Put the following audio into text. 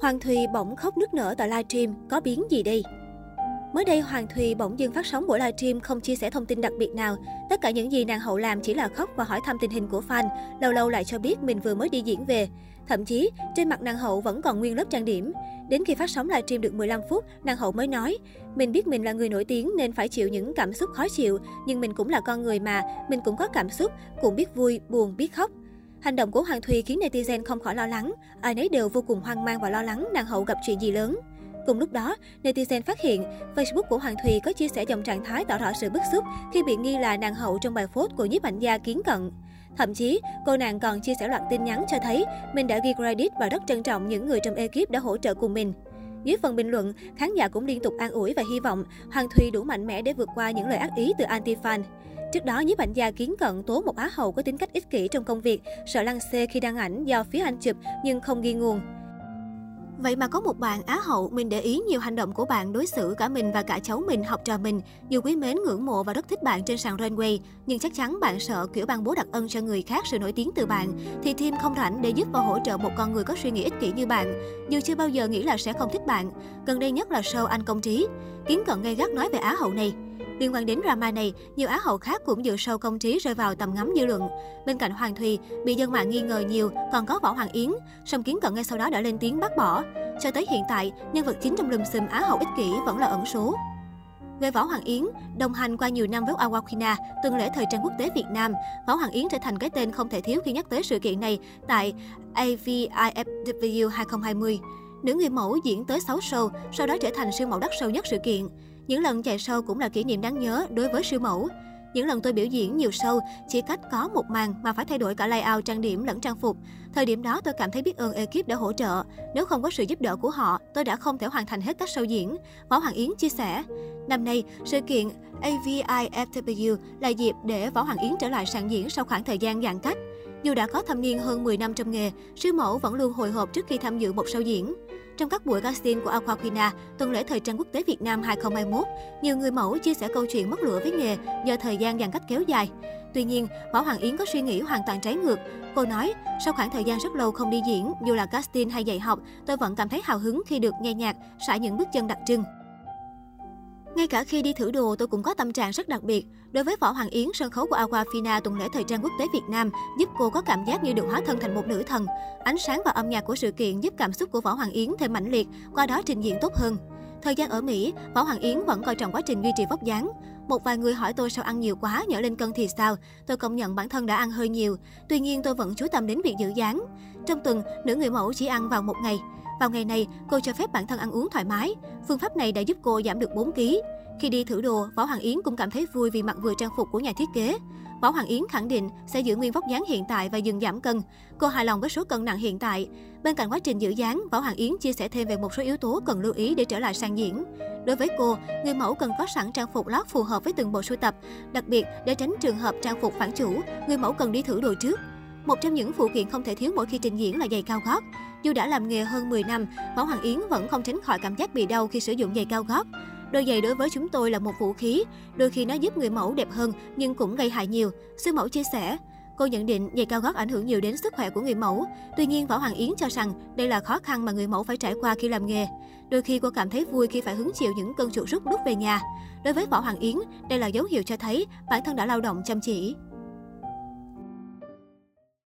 Hoàng Thùy bỗng khóc nức nở tại livestream, có biến gì đây? Mới đây, Hoàng Thùy bỗng dưng phát sóng buổi livestream không chia sẻ thông tin đặc biệt nào. Tất cả những gì nàng hậu làm chỉ là khóc và hỏi thăm tình hình của fan, lâu lâu lại cho biết mình vừa mới đi diễn về. Thậm chí, trên mặt nàng hậu vẫn còn nguyên lớp trang điểm. Đến khi phát sóng livestream được 15 phút, nàng hậu mới nói, mình biết mình là người nổi tiếng nên phải chịu những cảm xúc khó chịu, nhưng mình cũng là con người mà, mình cũng có cảm xúc, cũng biết vui, buồn, biết khóc. Hành động của Hoàng Thùy khiến netizen không khỏi lo lắng. Ai nấy đều vô cùng hoang mang và lo lắng nàng hậu gặp chuyện gì lớn. Cùng lúc đó, netizen phát hiện Facebook của Hoàng Thùy có chia sẻ dòng trạng thái tỏ rõ sự bức xúc khi bị nghi là nàng hậu trong bài phốt của nhiếp ảnh gia Kiến Cận. Thậm chí, cô nàng còn chia sẻ loạt tin nhắn cho thấy mình đã ghi credit và rất trân trọng những người trong ekip đã hỗ trợ cùng mình. Dưới phần bình luận, khán giả cũng liên tục an ủi và hy vọng Hoàng Thùy đủ mạnh mẽ để vượt qua những lời ác ý từ anti-fan. Trước đó, nhiếp ảnh gia Kiến Cận tố một Á hậu có tính cách ích kỷ trong công việc, sợ lăng xê khi đăng ảnh do phía anh chụp nhưng không ghi nguồn. Vậy mà có một bạn Á hậu, mình để ý nhiều hành động của bạn đối xử cả mình và cả cháu mình, học trò mình. Dù quý mến, ngưỡng mộ và rất thích bạn trên sàn runway, nhưng chắc chắn bạn sợ kiểu ban bố đặc ân cho người khác sự nổi tiếng từ bạn, thì team không rảnh để giúp và hỗ trợ một con người có suy nghĩ ích kỷ như bạn. Dù chưa bao giờ nghĩ là sẽ không thích bạn. Gần đây nhất là show Anh Công Trí. Kiến cận gây gắt nói về Á hậu này. Liên quan đến drama này, nhiều Á hậu khác cũng dự sâu công trí rơi vào tầm ngắm dư luận. Bên cạnh Hoàng Thùy, bị dân mạng nghi ngờ nhiều, còn có Võ Hoàng Yến. Song Kiến Cận ngay sau đó đã lên tiếng bác bỏ. Cho tới hiện tại, nhân vật chính trong lùm xùm Á hậu ích kỷ vẫn là ẩn số. Về Võ Hoàng Yến, đồng hành qua nhiều năm với Awakina, tuần lễ thời trang quốc tế Việt Nam, Võ Hoàng Yến trở thành cái tên không thể thiếu khi nhắc tới sự kiện này tại AVIFW 2020. Nữ người mẫu diễn tới 6 show, sau đó trở thành siêu mẫu đắt sâu nhất sự kiện. Những lần chạy show cũng là kỷ niệm đáng nhớ đối với siêu mẫu. Những lần tôi biểu diễn nhiều show, chỉ cách có một màn mà phải thay đổi cả layout, trang điểm lẫn trang phục. Thời điểm đó tôi cảm thấy biết ơn ekip đã hỗ trợ. Nếu không có sự giúp đỡ của họ, tôi đã không thể hoàn thành hết các show diễn. Võ Hoàng Yến chia sẻ. Năm nay, sự kiện AVIFW là dịp để Võ Hoàng Yến trở lại sàn diễn sau khoảng thời gian giãn cách. Dù đã có thâm niên hơn 10 năm trong nghề, siêu mẫu vẫn luôn hồi hộp trước khi tham dự một show diễn. Trong các buổi casting của Aquafina, tuần lễ thời trang quốc tế Việt Nam 2021, nhiều người mẫu chia sẻ câu chuyện mất lửa với nghề do thời gian giãn cách kéo dài. Tuy nhiên, Võ Hoàng Yến có suy nghĩ hoàn toàn trái ngược. Cô nói, sau khoảng thời gian rất lâu không đi diễn, dù là casting hay dạy học, tôi vẫn cảm thấy hào hứng khi được nghe nhạc, sải những bước chân đặc trưng. Ngay cả khi đi thử đồ, tôi cũng có tâm trạng rất đặc biệt. Đối với Võ Hoàng Yến, sân khấu của Aquafina tuần lễ thời trang quốc tế Việt Nam giúp cô có cảm giác như được hóa thân thành một nữ thần. Ánh sáng và âm nhạc của sự kiện giúp cảm xúc của Võ Hoàng Yến thêm mãnh liệt, qua đó trình diễn tốt hơn. Thời gian ở Mỹ, Võ Hoàng Yến vẫn coi trọng quá trình duy trì vóc dáng. Một vài người hỏi tôi sao ăn nhiều quá, nhỡ lên cân thì sao? Tôi công nhận bản thân đã ăn hơi nhiều. Tuy nhiên tôi vẫn chú tâm đến việc giữ dáng. Trong tuần, nữ người mẫu chỉ ăn vào một ngày. Vào ngày này, cô cho phép bản thân ăn uống thoải mái. Phương pháp này đã giúp cô giảm được 4 kg. Khi đi thử đồ, Võ Hoàng Yến cũng cảm thấy vui vì mặc vừa trang phục của nhà thiết kế. Võ Hoàng Yến khẳng định sẽ giữ nguyên vóc dáng hiện tại và dừng giảm cân. Cô hài lòng với số cân nặng hiện tại. Bên cạnh quá trình giữ dáng, Võ Hoàng Yến chia sẻ thêm về một số yếu tố cần lưu ý để trở lại sang diễn. Đối với cô, người mẫu cần có sẵn trang phục lót phù hợp với từng bộ sưu tập. Đặc biệt, để tránh trường hợp trang phục phản chủ, người mẫu cần đi thử đồ trước. Một trong những phụ kiện không thể thiếu mỗi khi trình diễn là giày cao gót. Dù đã làm nghề hơn 10 năm, Võ Hoàng Yến vẫn không tránh khỏi cảm giác bị đau khi sử dụng giày cao gót. Đôi giày đối với chúng tôi là một vũ khí, đôi khi nó giúp người mẫu đẹp hơn nhưng cũng gây hại nhiều. Sư mẫu chia sẻ, Cô nhận định giày cao gót ảnh hưởng nhiều đến sức khỏe của người mẫu. Tuy nhiên, Võ Hoàng Yến cho rằng đây là khó khăn mà người mẫu phải trải qua khi làm nghề. Đôi khi cô cảm thấy vui khi phải hứng chịu những cơn chuột rút đút về nhà. Đối với Võ Hoàng Yến, đây là dấu hiệu cho thấy bản thân đã lao động chăm chỉ.